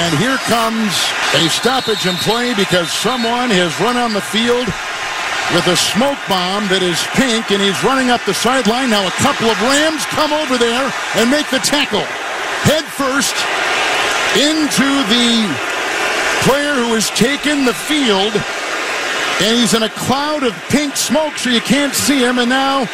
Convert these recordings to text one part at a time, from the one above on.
And here comes a stoppage in play because someone has run on the field with a smoke bomb that is pink, and he's running up the sideline. Now a couple of Rams come over there and make the tackle. Head first into the player who has taken the field, and he's in a cloud of pink smoke, so you can't see him. And now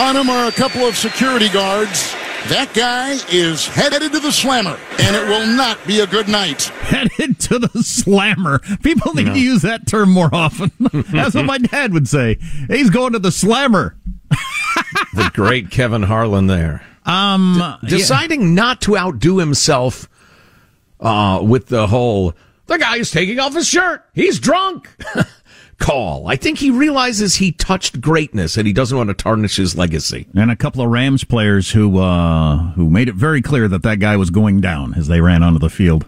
on him are a couple of security guards. That guy is headed to the slammer, and it will not be a good night. Headed to the slammer. People need no. to use that term more often. That's what my dad would say. He's going to the slammer. the great Kevin Harlan there. Um, D- deciding yeah. not to outdo himself uh, with the whole the guy's taking off his shirt. He's drunk. call. I think he realizes he touched greatness and he doesn't want to tarnish his legacy. And a couple of Rams players who uh, who made it very clear that that guy was going down as they ran onto the field.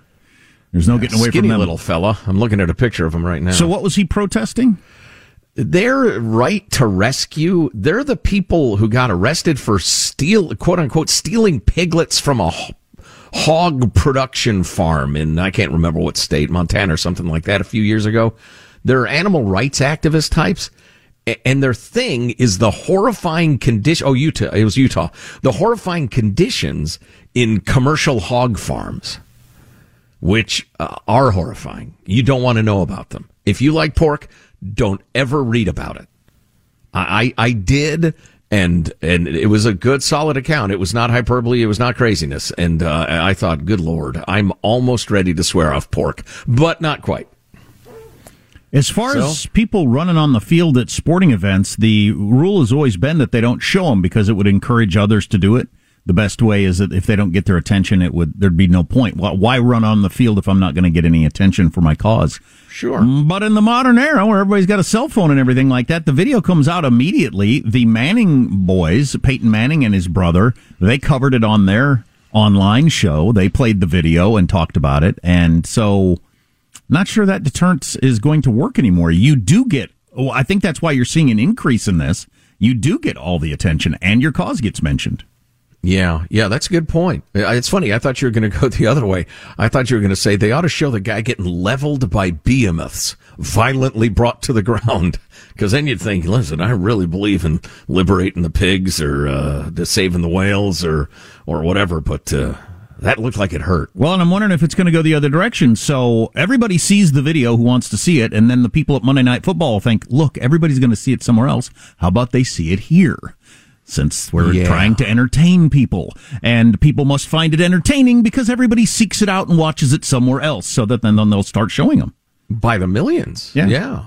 There's no yeah, getting away from that little fella. I'm looking at a picture of him right now. So what was he protesting? Their right to rescue. They're the people who got arrested for steal, quote unquote, stealing piglets from a hog production farm in I can't remember what state, Montana or something like that, a few years ago. They're animal rights activist types. And their thing is the horrifying condition. Oh, Utah. It was Utah. The horrifying conditions in commercial hog farms, which uh, are horrifying. You don't want to know about them. If you like pork, don't ever read about it. I, I, I did and and it was a good solid account. It was not hyperbole. It was not craziness. And uh, I thought, good lord, I'm almost ready to swear off pork, but not quite. As far so? as people running on the field at sporting events, the rule has always been that they don't show them because it would encourage others to do it. The best way is that if they don't get their attention, it would there'd be no point. Why run on the field if I'm not going to get any attention for my cause? Sure. Mm, but in the modern era, where everybody's got a cell phone and everything like that, the video comes out immediately. The Manning boys, Peyton Manning and his brother, they covered it on their online show. They played the video and talked about it, and so not sure that deterrent is going to work anymore. You do get, well, I think that's why you're seeing an increase in this. You do get all the attention and your cause gets mentioned. Yeah, yeah, that's a good point. It's funny. I thought you were going to go the other way. I thought you were going to say they ought to show the guy getting leveled by behemoths, violently brought to the ground. Because then you'd think, listen, I really believe in liberating the pigs or uh, saving the whales or or whatever. But uh, that looked like it hurt. Well, and I'm wondering if it's going to go the other direction. So everybody sees the video who wants to see it, and then the people at Monday Night Football think, look, everybody's going to see it somewhere else. How about they see it here? Since we're yeah. trying to entertain people, and people must find it entertaining because everybody seeks it out and watches it somewhere else, so that then they'll start showing them by the millions. Yeah. yeah.